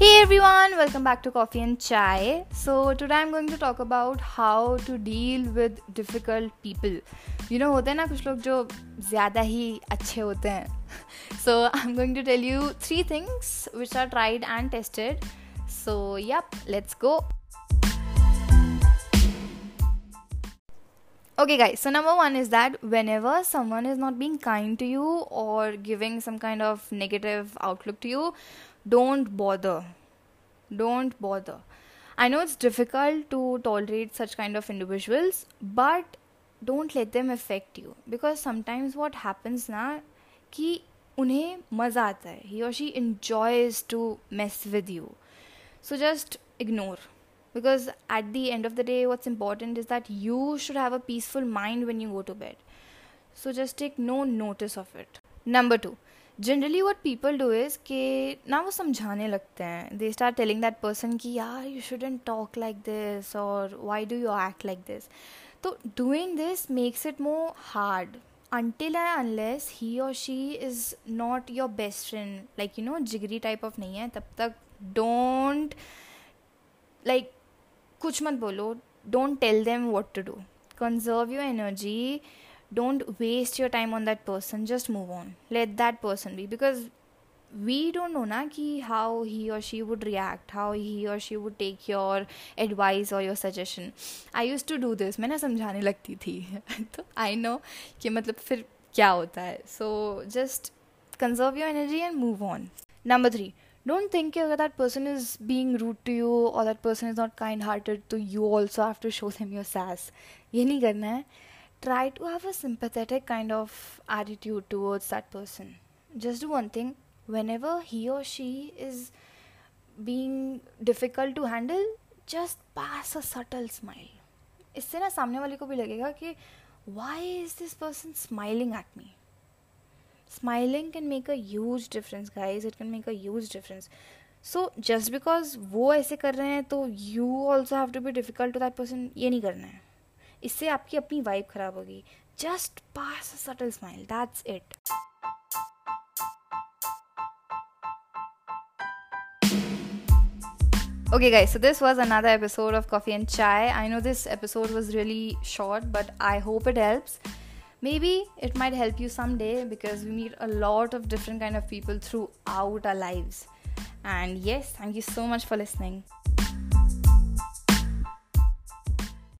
Hey everyone, welcome back to Coffee and Chai. So today I'm going to talk about how to deal with difficult people. You know होते हैं ना कुछ लोग जो ज़्यादा ही अच्छे होते हैं. So I'm going to tell you three things which are tried and tested. So yep, let's go. Okay, guys, so number one is that whenever someone is not being kind to you or giving some kind of negative outlook to you, don't bother. Don't bother. I know it's difficult to tolerate such kind of individuals, but don't let them affect you because sometimes what happens na कि उन्हें मज़ा आता है he or she enjoys to mess with you so just ignore because at the end of the day what's important is that you should have a peaceful mind when you go to bed so just take no notice of it number 2 generally what people do is कि ना वो समझाने लगते हैं they start telling that person कि यार you shouldn't talk like this और why do you act like this तो doing this makes it more hard until and unless he or she is not your best friend like you know जिगरी type of नहीं है तब तक don't like कुछ मत बोलो don't tell them what to do conserve your energy don't waste your time on that person just move on let that person be because we don't know na ki how he or she would react how he or she would take your advice or your suggestion i used to do this मैं ना समझाने लगती थी तो I know कि मतलब फिर क्या होता है so just conserve your energy and move on number 3 don't think that that person is being rude to you or that person is not kind hearted to you also have to show them your sass ये नहीं करना है try to have a sympathetic kind of attitude towards that person. Just do one thing whenever he or she is being difficult to handle, just pass a subtle smile. इससे ना सामने वाले को भी लगेगा कि why is this person smiling at me? Smiling can make a huge difference guys it can make a huge difference so just because वो ऐसे कर रहे हैं तो you also have to be difficult to that person ये नहीं करना है। इससे आपकी अपनी वाइब खराब होगी। Just pass a subtle smile that's it okay guys so this was another episode of coffee and chai I know this episode was really short but I hope it helps Maybe it might help you someday because we meet a lot of different kind of people throughout our lives. And yes, thank you so much for listening.